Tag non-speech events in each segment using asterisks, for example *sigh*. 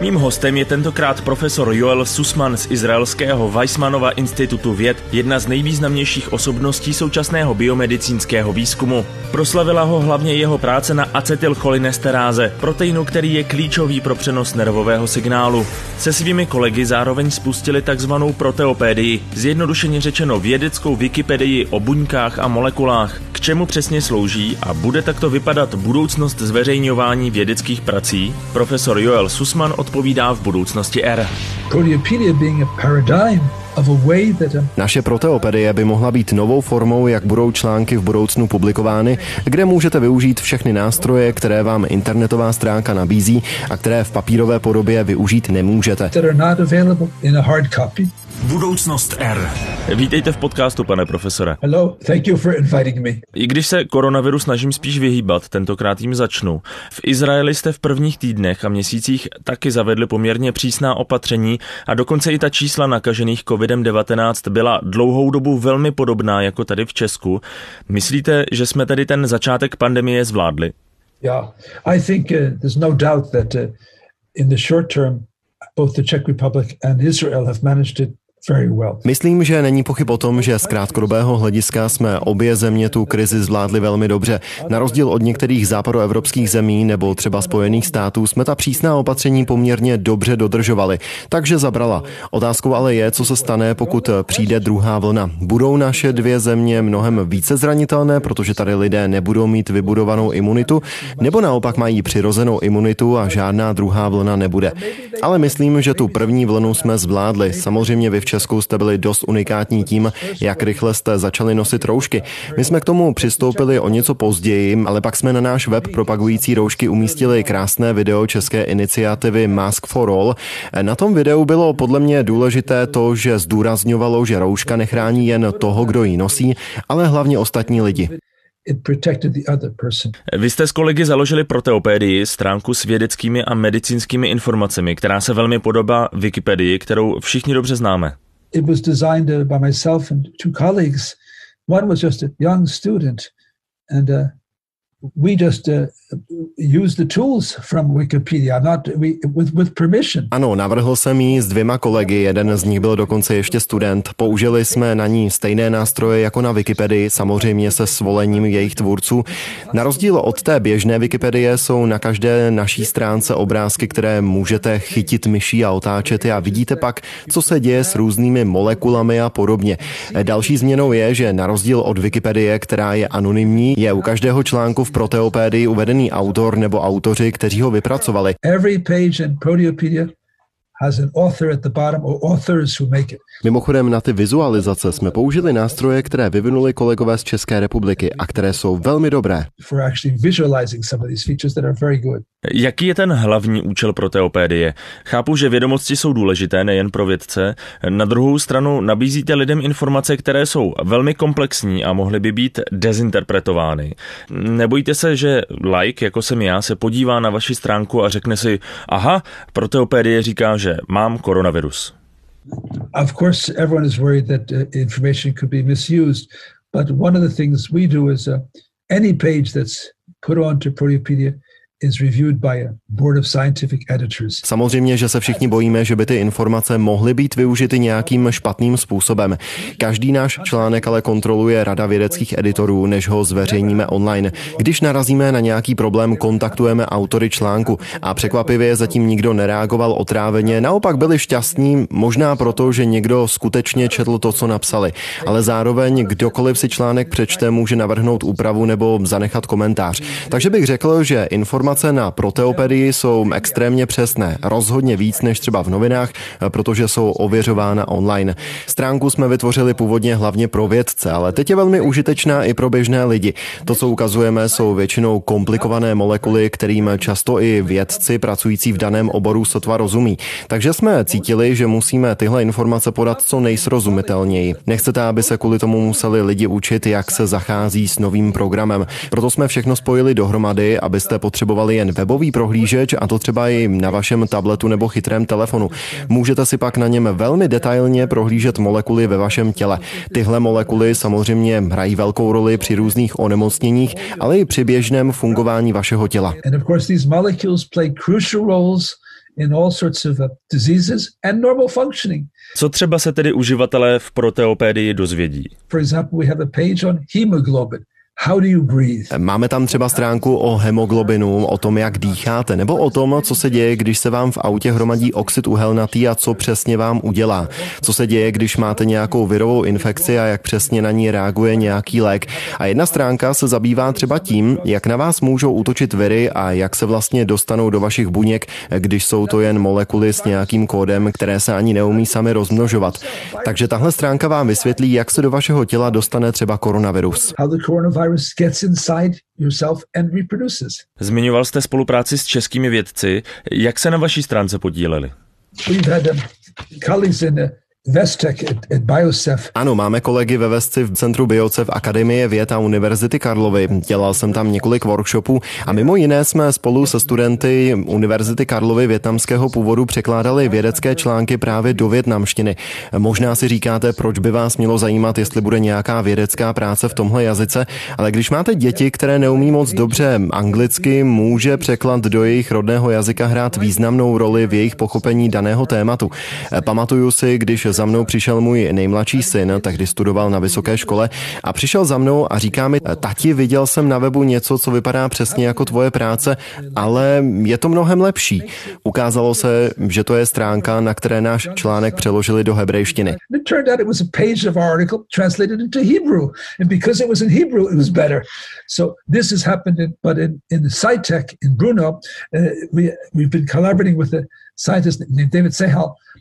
Mým hostem je tentokrát profesor Joel Susman z izraelského Weissmanova institutu věd, jedna z nejvýznamnějších osobností současného biomedicínského výzkumu. Proslavila ho hlavně jeho práce na acetylcholinesteráze, proteinu, který je klíčový pro přenos nervového signálu. Se svými kolegy zároveň spustili takzvanou proteopédii, zjednodušeně řečeno vědeckou Wikipedii o buňkách a molekulách. K čemu přesně slouží a bude takto vypadat budoucnost zveřejňování vědeckých prací? Profesor Joel Susman odpovídá v budoucnosti R. Naše proteopedie by mohla být novou formou, jak budou články v budoucnu publikovány, kde můžete využít všechny nástroje, které vám internetová stránka nabízí a které v papírové podobě využít nemůžete. Budoucnost R. Vítejte v podcastu, pane profesore. Hello, thank you for inviting me. I když se koronaviru snažím spíš vyhýbat, tentokrát jim začnu. V Izraeli jste v prvních týdnech a měsících taky zavedli poměrně přísná opatření a dokonce i ta čísla nakažených COVID-19 byla dlouhou dobu velmi podobná jako tady v Česku. Myslíte, že jsme tedy ten začátek pandemie zvládli? Yeah, I think uh, there's no doubt that uh, in the short term both the Czech Republic and Israel have managed it Myslím, že není pochyb o tom, že z krátkodobého hlediska jsme obě země tu krizi zvládli velmi dobře. Na rozdíl od některých západoevropských zemí nebo třeba Spojených států jsme ta přísná opatření poměrně dobře dodržovali, takže zabrala. Otázkou ale je, co se stane, pokud přijde druhá vlna. Budou naše dvě země mnohem více zranitelné, protože tady lidé nebudou mít vybudovanou imunitu, nebo naopak mají přirozenou imunitu a žádná druhá vlna nebude. Ale myslím, že tu první vlnu jsme zvládli. Samozřejmě vy v Česku jste byli dost unikátní tím, jak rychle jste začali nosit roušky. My jsme k tomu přistoupili o něco později, ale pak jsme na náš web propagující roušky umístili krásné video české iniciativy Mask for All. Na tom videu bylo podle mě důležité to, že zdůrazňovalo, že rouška nechrání jen toho, kdo ji nosí, ale hlavně ostatní lidi. Vy jste s kolegy založili Proteopédii, stránku s vědeckými a medicínskými informacemi, která se velmi podobá Wikipedii, kterou všichni dobře známe. It was designed uh, by myself and two colleagues. One was just a young student, and uh, we just uh, use the tools from Wikipedia, not we, with, with permission. Ano, navrhl jsem jí s dvěma kolegy, jeden z nich byl dokonce ještě student. Použili jsme na ní stejné nástroje jako na Wikipedii, samozřejmě se svolením jejich tvůrců. Na rozdíl od té běžné Wikipedie jsou na každé naší stránce obrázky, které můžete chytit myší a otáčet a vidíte pak, co se děje s různými molekulami a podobně. Další změnou je, že na rozdíl od Wikipedie, která je anonymní, je u každého článku v proteopédii uvedený autor nebo autoři, kteří ho vypracovali. Mimochodem na ty vizualizace jsme použili nástroje, které vyvinuli kolegové z České republiky a které jsou velmi dobré. For actually visualizing some of these features that are very good. Jaký je ten hlavní účel proteopédie? Chápu, že vědomosti jsou důležité nejen pro vědce. Na druhou stranu nabízíte lidem informace, které jsou velmi komplexní a mohly by být dezinterpretovány. Nebojíte se, že like, jako jsem já, se podívá na vaši stránku a řekne si, aha, proteopédie říká, že mám koronavirus. Of course, everyone is worried that uh, information could be misused, but one of the things we do is uh, any page that's put onto Proteopedia Samozřejmě, že se všichni bojíme, že by ty informace mohly být využity nějakým špatným způsobem. Každý náš článek ale kontroluje Rada vědeckých editorů, než ho zveřejníme online. Když narazíme na nějaký problém, kontaktujeme autory článku a překvapivě zatím nikdo nereagoval otráveně, naopak byli šťastní, možná proto, že někdo skutečně četl to, co napsali. Ale zároveň kdokoliv si článek přečte, může navrhnout úpravu nebo zanechat komentář. Takže bych řekl, že informace Informace na proteopedii jsou extrémně přesné, rozhodně víc než třeba v novinách, protože jsou ověřována online. Stránku jsme vytvořili původně hlavně pro vědce, ale teď je velmi užitečná i pro běžné lidi. To, co ukazujeme, jsou většinou komplikované molekuly, kterým často i vědci pracující v daném oboru sotva rozumí. Takže jsme cítili, že musíme tyhle informace podat co nejsrozumitelněji. Nechcete, aby se kvůli tomu museli lidi učit, jak se zachází s novým programem. Proto jsme všechno spojili dohromady, abyste potřebovali potřebovali jen webový prohlížeč a to třeba i na vašem tabletu nebo chytrém telefonu. Můžete si pak na něm velmi detailně prohlížet molekuly ve vašem těle. Tyhle molekuly samozřejmě hrají velkou roli při různých onemocněních, ale i při běžném fungování vašeho těla. Uh. Co třeba se tedy uživatelé v proteopédii dozvědí? Breathe? Máme tam třeba stránku o hemoglobinu, o tom, jak dýcháte, nebo o tom, co se děje, když se vám v autě hromadí oxid uhelnatý a co přesně vám udělá. Co se děje, když máte nějakou virovou infekci a jak přesně na ní reaguje nějaký lék. A jedna stránka se zabývá třeba tím, jak na vás můžou útočit viry a jak se vlastně dostanou do vašich buněk, když jsou to jen molekuly s nějakým kódem, které se ani neumí sami rozmnožovat. Takže tahle stránka vám vysvětlí, jak se do vašeho těla dostane třeba koronavirus virus gets inside yourself and reproduces. Zmiňoval jste spolupráci s českými vědci. Jak se na vaší stránce podíleli? We've had um, colleagues in uh, ano, máme kolegy ve Vesci v Centru Biocev Akademie věd a Univerzity Karlovy. Dělal jsem tam několik workshopů a mimo jiné jsme spolu se studenty Univerzity Karlovy větnamského původu překládali vědecké články právě do větnamštiny. Možná si říkáte, proč by vás mělo zajímat, jestli bude nějaká vědecká práce v tomhle jazyce, ale když máte děti, které neumí moc dobře anglicky, může překlad do jejich rodného jazyka hrát významnou roli v jejich pochopení daného tématu. Pamatuju si, když za mnou přišel můj nejmladší syn, tehdy studoval na vysoké škole a přišel za mnou a říká mi, tati, viděl jsem na webu něco, co vypadá přesně jako tvoje práce, ale je to mnohem lepší. Ukázalo se, že to je stránka, na které náš článek přeložili do hebrejštiny. Happened in, but in, in the SciTech in Bruno, uh, we, we've been collaborating with a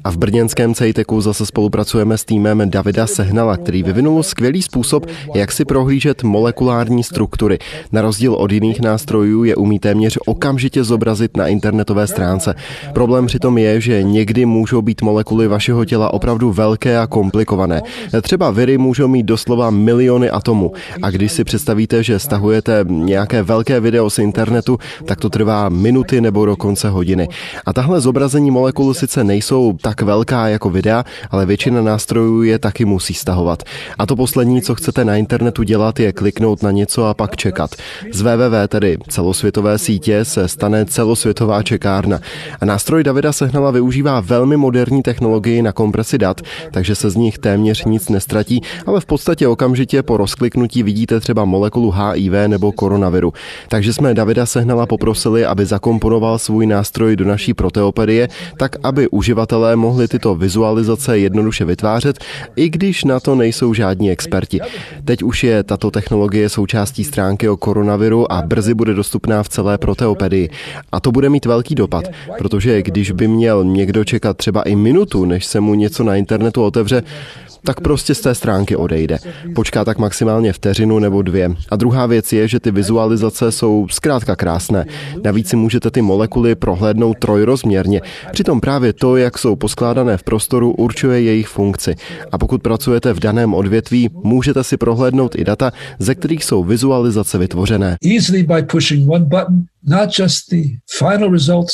a v brněnském CEITECu zase spolupracujeme s týmem Davida Sehnala, který vyvinul skvělý způsob, jak si prohlížet molekulární struktury. Na rozdíl od jiných nástrojů je umí téměř okamžitě zobrazit na internetové stránce. Problém přitom je, že někdy můžou být molekuly vašeho těla opravdu velké a komplikované. Třeba viry můžou mít doslova miliony atomů. A když si představíte, že stahujete nějaké velké video z internetu, tak to trvá minuty nebo dokonce hodiny. A tahle zobrazení molekul sice nejsou tak velká jako videa, ale většina nástrojů je taky musí stahovat. A to poslední, co chcete na internetu dělat, je kliknout na něco a pak čekat. Z www, tedy celosvětové sítě, se stane celosvětová čekárna. A nástroj Davida Sehnala využívá velmi moderní technologii na kompresi dat, takže se z nich téměř nic nestratí, ale v podstatě okamžitě po rozkliknutí vidíte třeba molekulu HIV nebo koronaviru. Takže jsme Davida Sehnala poprosili, aby zakomponoval svůj nástroj do naší proteopedie, tak aby uživatelé mohli tyto vizualizace jednoduše vytvářet, i když na to nejsou žádní experti. Teď už je tato technologie součástí stránky o koronaviru a brzy bude dostupná v celé proteopedii. A to bude mít velký dopad, protože když by měl někdo čekat třeba i minutu, než se mu něco na internetu otevře, tak prostě z té stránky odejde. Počká tak maximálně vteřinu nebo dvě. A druhá věc je, že ty vizualizace jsou zkrátka krásné. Navíc si můžete ty molekuly prohlédnout trojrozměrně. Přitom právě to, jak jsou poskládané v prostoru, určuje jejich funkci. A pokud pracujete v daném odvětví, můžete si prohlédnout i data, ze kterých jsou vizualizace vytvořené. Easily by pushing one button, not just the final results,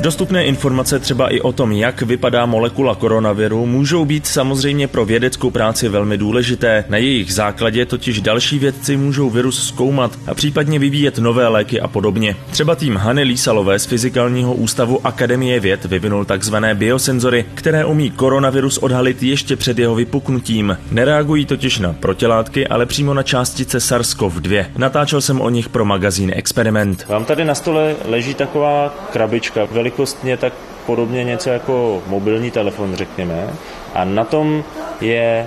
Dostupné informace třeba i o tom, jak vypadá molekula koronaviru, můžou být samozřejmě pro vědeckou práci velmi důležité. Na jejich základě totiž další vědci můžou virus zkoumat a případně vyvíjet nové léky a podobně. Třeba tým Hany Lísalové z Fyzikálního ústavu Akademie věd vyvinul takzvané biosenzory, které umí koronavirus odhalit ještě před jeho vypuknutím. Nereagují totiž na protilátky, ale přímo na částice SARS-CoV-2. Natáčel Slyšel jsem o nich pro magazín Experiment. Vám tady na stole leží taková krabička, velikostně tak podobně něco jako mobilní telefon, řekněme. A na tom je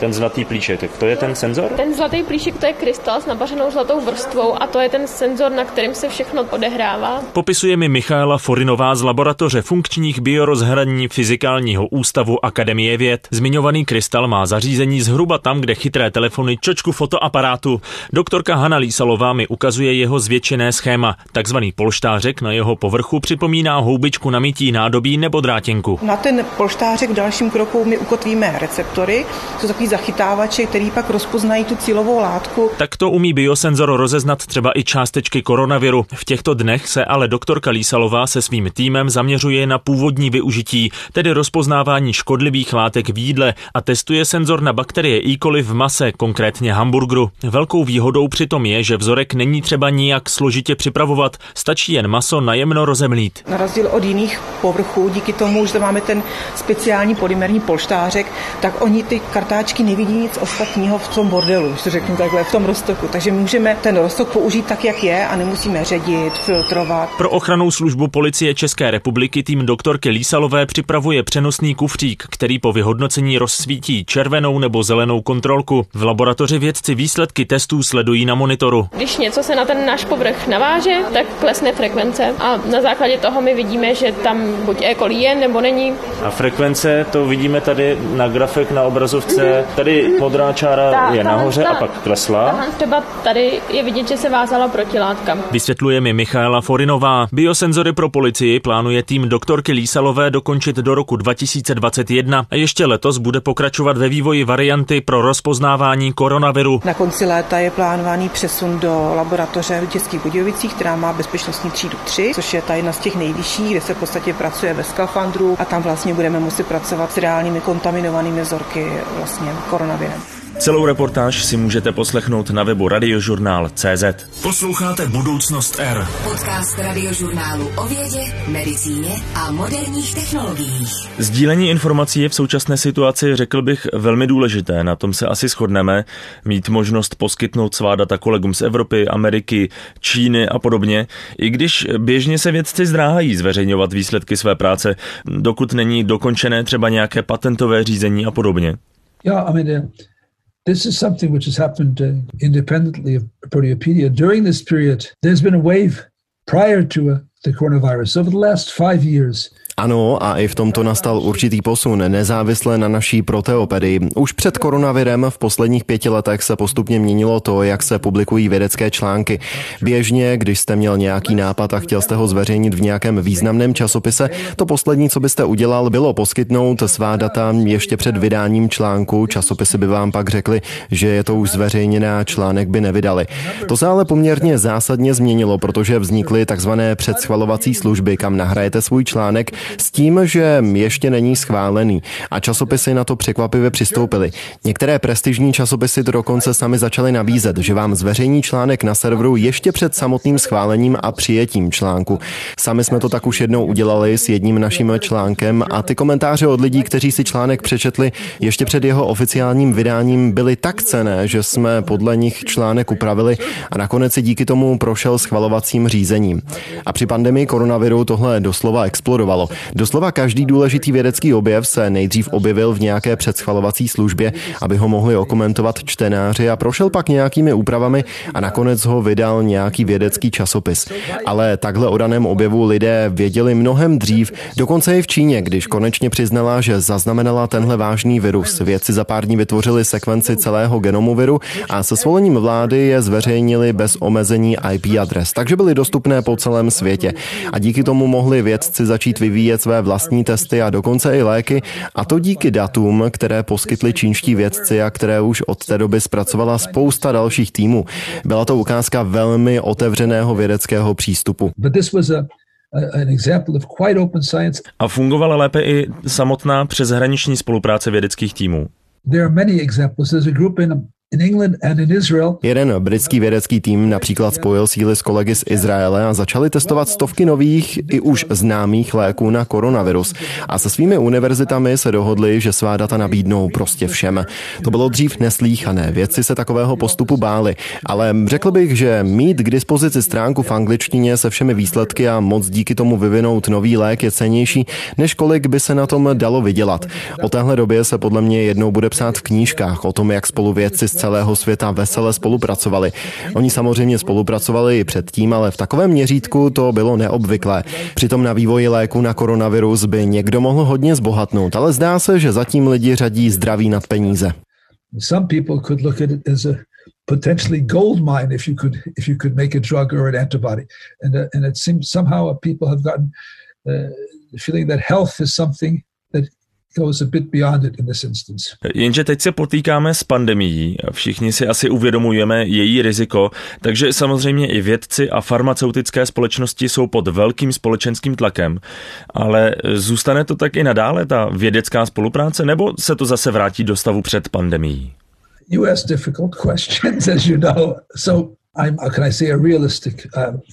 ten zlatý plíšek, to je ten senzor? Ten zlatý plíšek to je krystal s napařenou zlatou vrstvou a to je ten senzor, na kterým se všechno odehrává. Popisuje mi Michaela Forinová z laboratoře funkčních biorozhraní Fyzikálního ústavu Akademie věd. Zmiňovaný krystal má zařízení zhruba tam, kde chytré telefony čočku fotoaparátu. Doktorka Hanna Lísalová mi ukazuje jeho zvětšené schéma. Takzvaný polštářek na jeho povrchu připomíná houbičku na mytí nádobí nebo drátěnku. Na ten polštářek v dalším kroku my ukotvíme receptory, jsou takový zachytávače, který pak rozpoznají tu cílovou látku. Tak to umí biosenzor rozeznat třeba i částečky koronaviru. V těchto dnech se ale doktorka Lísalová se svým týmem zaměřuje na původní využití, tedy rozpoznávání škodlivých látek v jídle a testuje senzor na bakterie E. coli v mase, konkrétně hamburgeru. Velkou výhodou přitom je, že vzorek není třeba nijak složitě připravovat, stačí jen maso najemno rozemlít. Na rozdíl od jiných povrchů, díky tomu, že máme ten speciální polymerní polštářek, tak oni ty kartáčky nevidí nic ostatního v tom bordelu, když to řeknu takhle, v tom roztoku. Takže můžeme ten roztok použít tak, jak je a nemusíme ředit, filtrovat. Pro ochranou službu policie České republiky tým doktorky Lísalové připravuje přenosný kufřík, který po vyhodnocení rozsvítí červenou nebo zelenou kontrolku. V laboratoři vědci výsledky testů sledují na monitoru. Když něco se na ten náš povrch naváže, tak klesne frekvence a na základě toho my vidíme, že tam buď E. coli je nebo není. A frekvence to vidíme tady na grafik na obrazovce. Tady modrá čára ta, je nahoře ta, a pak klesla. Třeba tady je vidět, že se vázala protilátka. Vysvětluje mi Michaela Forinová. Biosenzory pro policii plánuje tým doktorky Lísalové dokončit do roku 2021 a ještě letos bude pokračovat ve vývoji varianty pro rozpoznávání koronaviru. Na konci léta je plánovaný přesun do laboratoře v Českých Budějovicích, která má bezpečnostní třídu 3, což je ta jedna z těch nejvyšších, kde se v podstatě pracuje ve skafandru a tam vlastně budeme muset pracovat s reálnými kontaminovanými vzorky vlastně koronavirem. Celou reportáž si můžete poslechnout na webu radiožurnál.cz. Posloucháte Budoucnost R. Podcast radiožurnálu o vědě, medicíně a moderních technologiích. Sdílení informací je v současné situaci, řekl bych, velmi důležité. Na tom se asi shodneme. Mít možnost poskytnout svá data kolegům z Evropy, Ameriky, Číny a podobně. I když běžně se vědci zdráhají zveřejňovat výsledky své práce, dokud není dokončené třeba nějaké patentové řízení a podobně. Já, I mean, This is something which has happened uh, independently of Proteopedia. During this period, there's been a wave prior to uh, the coronavirus. Over the last five years, Ano, a i v tomto nastal určitý posun, nezávisle na naší proteopedii. Už před koronavirem v posledních pěti letech se postupně měnilo to, jak se publikují vědecké články. Běžně, když jste měl nějaký nápad a chtěl jste ho zveřejnit v nějakém významném časopise, to poslední, co byste udělal, bylo poskytnout svá data ještě před vydáním článku. Časopisy by vám pak řekli, že je to už zveřejněné a článek by nevydali. To se ale poměrně zásadně změnilo, protože vznikly takzvané předschvalovací služby, kam nahrajete svůj článek s tím, že ještě není schválený a časopisy na to překvapivě přistoupily. Některé prestižní časopisy to dokonce sami začaly nabízet, že vám zveřejní článek na serveru ještě před samotným schválením a přijetím článku. Sami jsme to tak už jednou udělali s jedním naším článkem a ty komentáře od lidí, kteří si článek přečetli ještě před jeho oficiálním vydáním, byly tak cené, že jsme podle nich článek upravili a nakonec si díky tomu prošel schvalovacím řízením. A při pandemii koronaviru tohle doslova explodovalo. Doslova každý důležitý vědecký objev se nejdřív objevil v nějaké předschvalovací službě, aby ho mohli okomentovat čtenáři a prošel pak nějakými úpravami a nakonec ho vydal nějaký vědecký časopis. Ale takhle o daném objevu lidé věděli mnohem dřív, dokonce i v Číně, když konečně přiznala, že zaznamenala tenhle vážný virus. Vědci za pár dní vytvořili sekvenci celého genomu viru a se svolením vlády je zveřejnili bez omezení IP adres, takže byly dostupné po celém světě. A díky tomu mohli vědci začít vyvíjet vyvíjet své vlastní testy a dokonce i léky, a to díky datům, které poskytli čínští vědci a které už od té doby zpracovala spousta dalších týmů. Byla to ukázka velmi otevřeného vědeckého přístupu. A fungovala lépe i samotná přeshraniční spolupráce vědeckých týmů. There are many examples. There's a group in Jeden britský vědecký tým například spojil síly s kolegy z Izraele a začali testovat stovky nových i už známých léků na koronavirus. A se svými univerzitami se dohodli, že svá data nabídnou prostě všem. To bylo dřív neslíchané, vědci se takového postupu báli. Ale řekl bych, že mít k dispozici stránku v angličtině se všemi výsledky a moc díky tomu vyvinout nový lék je cenější, než kolik by se na tom dalo vydělat. O téhle době se podle mě jednou bude psát v knížkách o tom, jak spolu vědci celého světa vesele spolupracovali. Oni samozřejmě spolupracovali i předtím, ale v takovém měřítku to bylo neobvyklé. Přitom na vývoji léku na koronavirus by někdo mohl hodně zbohatnout, ale zdá se, že zatím lidi řadí zdraví nad peníze. Some people could look at it as a potentially gold mine if you could if you could make a drug or an antibody, and uh, and it seems somehow people have gotten uh, the feeling that health is something goes a bit beyond it in this instance. Jenže teď se potýkáme s pandemií. Všichni si asi uvědomujeme její riziko, takže samozřejmě i vědci a farmaceutické společnosti jsou pod velkým společenským tlakem. Ale zůstane to tak i nadále, ta vědecká spolupráce, nebo se to zase vrátí do stavu před pandemií? You ask difficult *laughs* questions, as you know. So I'm, how can I say, a realistic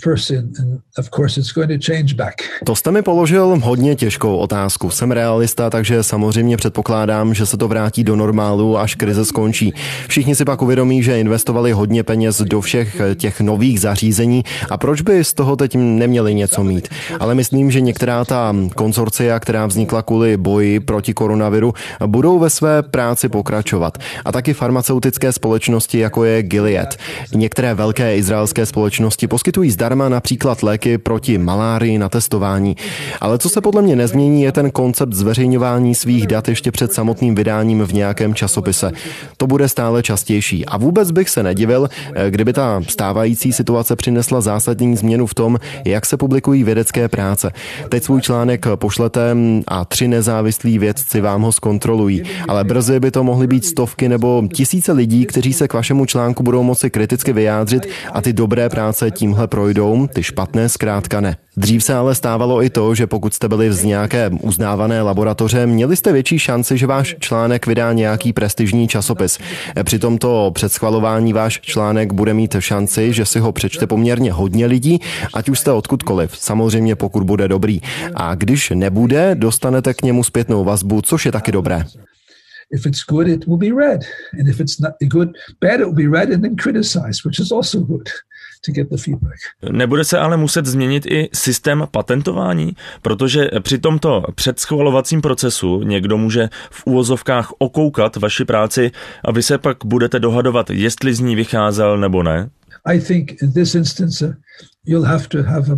person, and of course it's going to change back. To jste mi položil hodně těžkou otázku. Jsem realista, takže samozřejmě předpokládám, že se to vrátí do normálu, až krize skončí. Všichni si pak uvědomí, že investovali hodně peněz do všech těch nových zařízení a proč by z toho teď neměli něco mít. Ale myslím, že některá ta konsorcia, která vznikla kvůli boji proti koronaviru, budou ve své práci pokračovat. A taky farmaceutické společnosti, jako je Gilead. Některé velké velké izraelské společnosti poskytují zdarma například léky proti malárii na testování. Ale co se podle mě nezmění, je ten koncept zveřejňování svých dat ještě před samotným vydáním v nějakém časopise. To bude stále častější. A vůbec bych se nedivil, kdyby ta stávající situace přinesla zásadní změnu v tom, jak se publikují vědecké práce. Teď svůj článek pošlete a tři nezávislí vědci vám ho zkontrolují. Ale brzy by to mohly být stovky nebo tisíce lidí, kteří se k vašemu článku budou moci kriticky vyjádřit a ty dobré práce tímhle projdou, ty špatné zkrátka ne. Dřív se ale stávalo i to, že pokud jste byli z nějaké uznávané laboratoře, měli jste větší šanci, že váš článek vydá nějaký prestižní časopis. Při tomto předschvalování váš článek bude mít šanci, že si ho přečte poměrně hodně lidí, ať už jste odkudkoliv, samozřejmě pokud bude dobrý. A když nebude, dostanete k němu zpětnou vazbu, což je taky dobré. If it's good, it will be read. And if it's not good, bad, it will be read and then criticized, which is also good. To get the feedback. Nebude se ale muset změnit i systém patentování, protože při tomto předschvalovacím procesu někdo může v úvozovkách okoukat vaši práci a vy se pak budete dohadovat, jestli z ní vycházel nebo ne? I think in this instance, uh, you'll have to have a,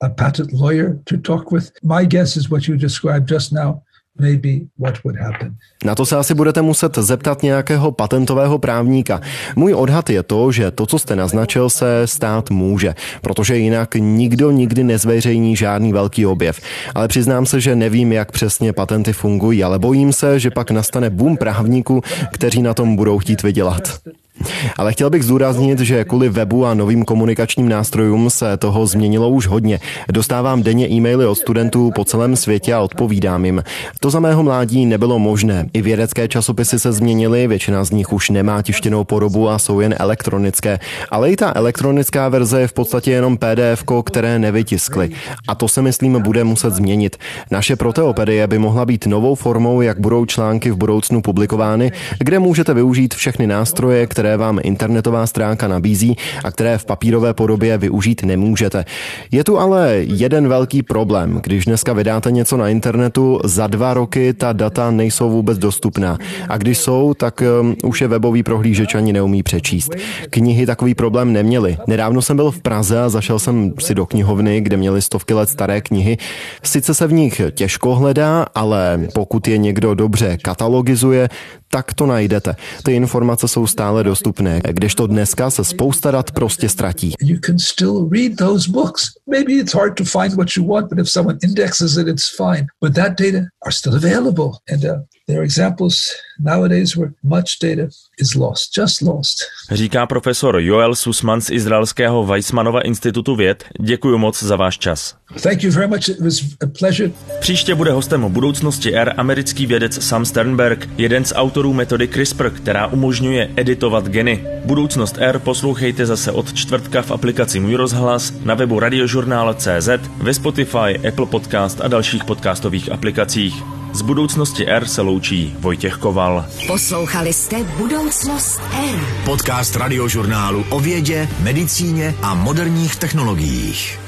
a patent lawyer to talk with. My guess is what you described just now. Na to se asi budete muset zeptat nějakého patentového právníka. Můj odhad je to, že to, co jste naznačil, se stát může, protože jinak nikdo nikdy nezveřejní žádný velký objev. Ale přiznám se, že nevím, jak přesně patenty fungují, ale bojím se, že pak nastane boom právníků, kteří na tom budou chtít vydělat. Ale chtěl bych zdůraznit, že kvůli webu a novým komunikačním nástrojům se toho změnilo už hodně. Dostávám denně e-maily od studentů po celém světě a odpovídám jim. To za mého mládí nebylo možné. I vědecké časopisy se změnily, většina z nich už nemá tištěnou podobu a jsou jen elektronické. Ale i ta elektronická verze je v podstatě jenom PDF, které nevytiskly. A to se myslím bude muset změnit. Naše proteopedie by mohla být novou formou, jak budou články v budoucnu publikovány, kde můžete využít všechny nástroje, které které vám internetová stránka nabízí a které v papírové podobě využít nemůžete. Je tu ale jeden velký problém. Když dneska vydáte něco na internetu, za dva roky ta data nejsou vůbec dostupná. A když jsou, tak um, už je webový prohlížeč ani neumí přečíst. Knihy takový problém neměly. Nedávno jsem byl v Praze a zašel jsem si do knihovny, kde měli stovky let staré knihy. Sice se v nich těžko hledá, ale pokud je někdo dobře katalogizuje, tak to najdete. Ty informace jsou stále dostupné, kdežto dneska se spousta dat prostě ztratí. Uh, there are examples nowadays where much data is lost, just lost. Říká profesor Joel Sussman z izraelského Weissmanova institutu věd. Děkuji moc za váš čas. Thank you very much. It was a pleasure. Příště bude hostem budoucnosti R americký vědec Sam Sternberg, jeden z autorů metody CRISPR, která umožňuje editovat geny. Budoucnost R poslouchejte zase od čtvrtka v aplikaci Můj rozhlas, na webu radiožurnál.cz, ve Spotify, Apple Podcast a dalších podcastových aplikacích. Z budoucnosti R se loučí Vojtěch Koval. Poslouchali jste Budoucnost R. Podcast radiožurnálu o vědě, medicíně a moderních technologiích.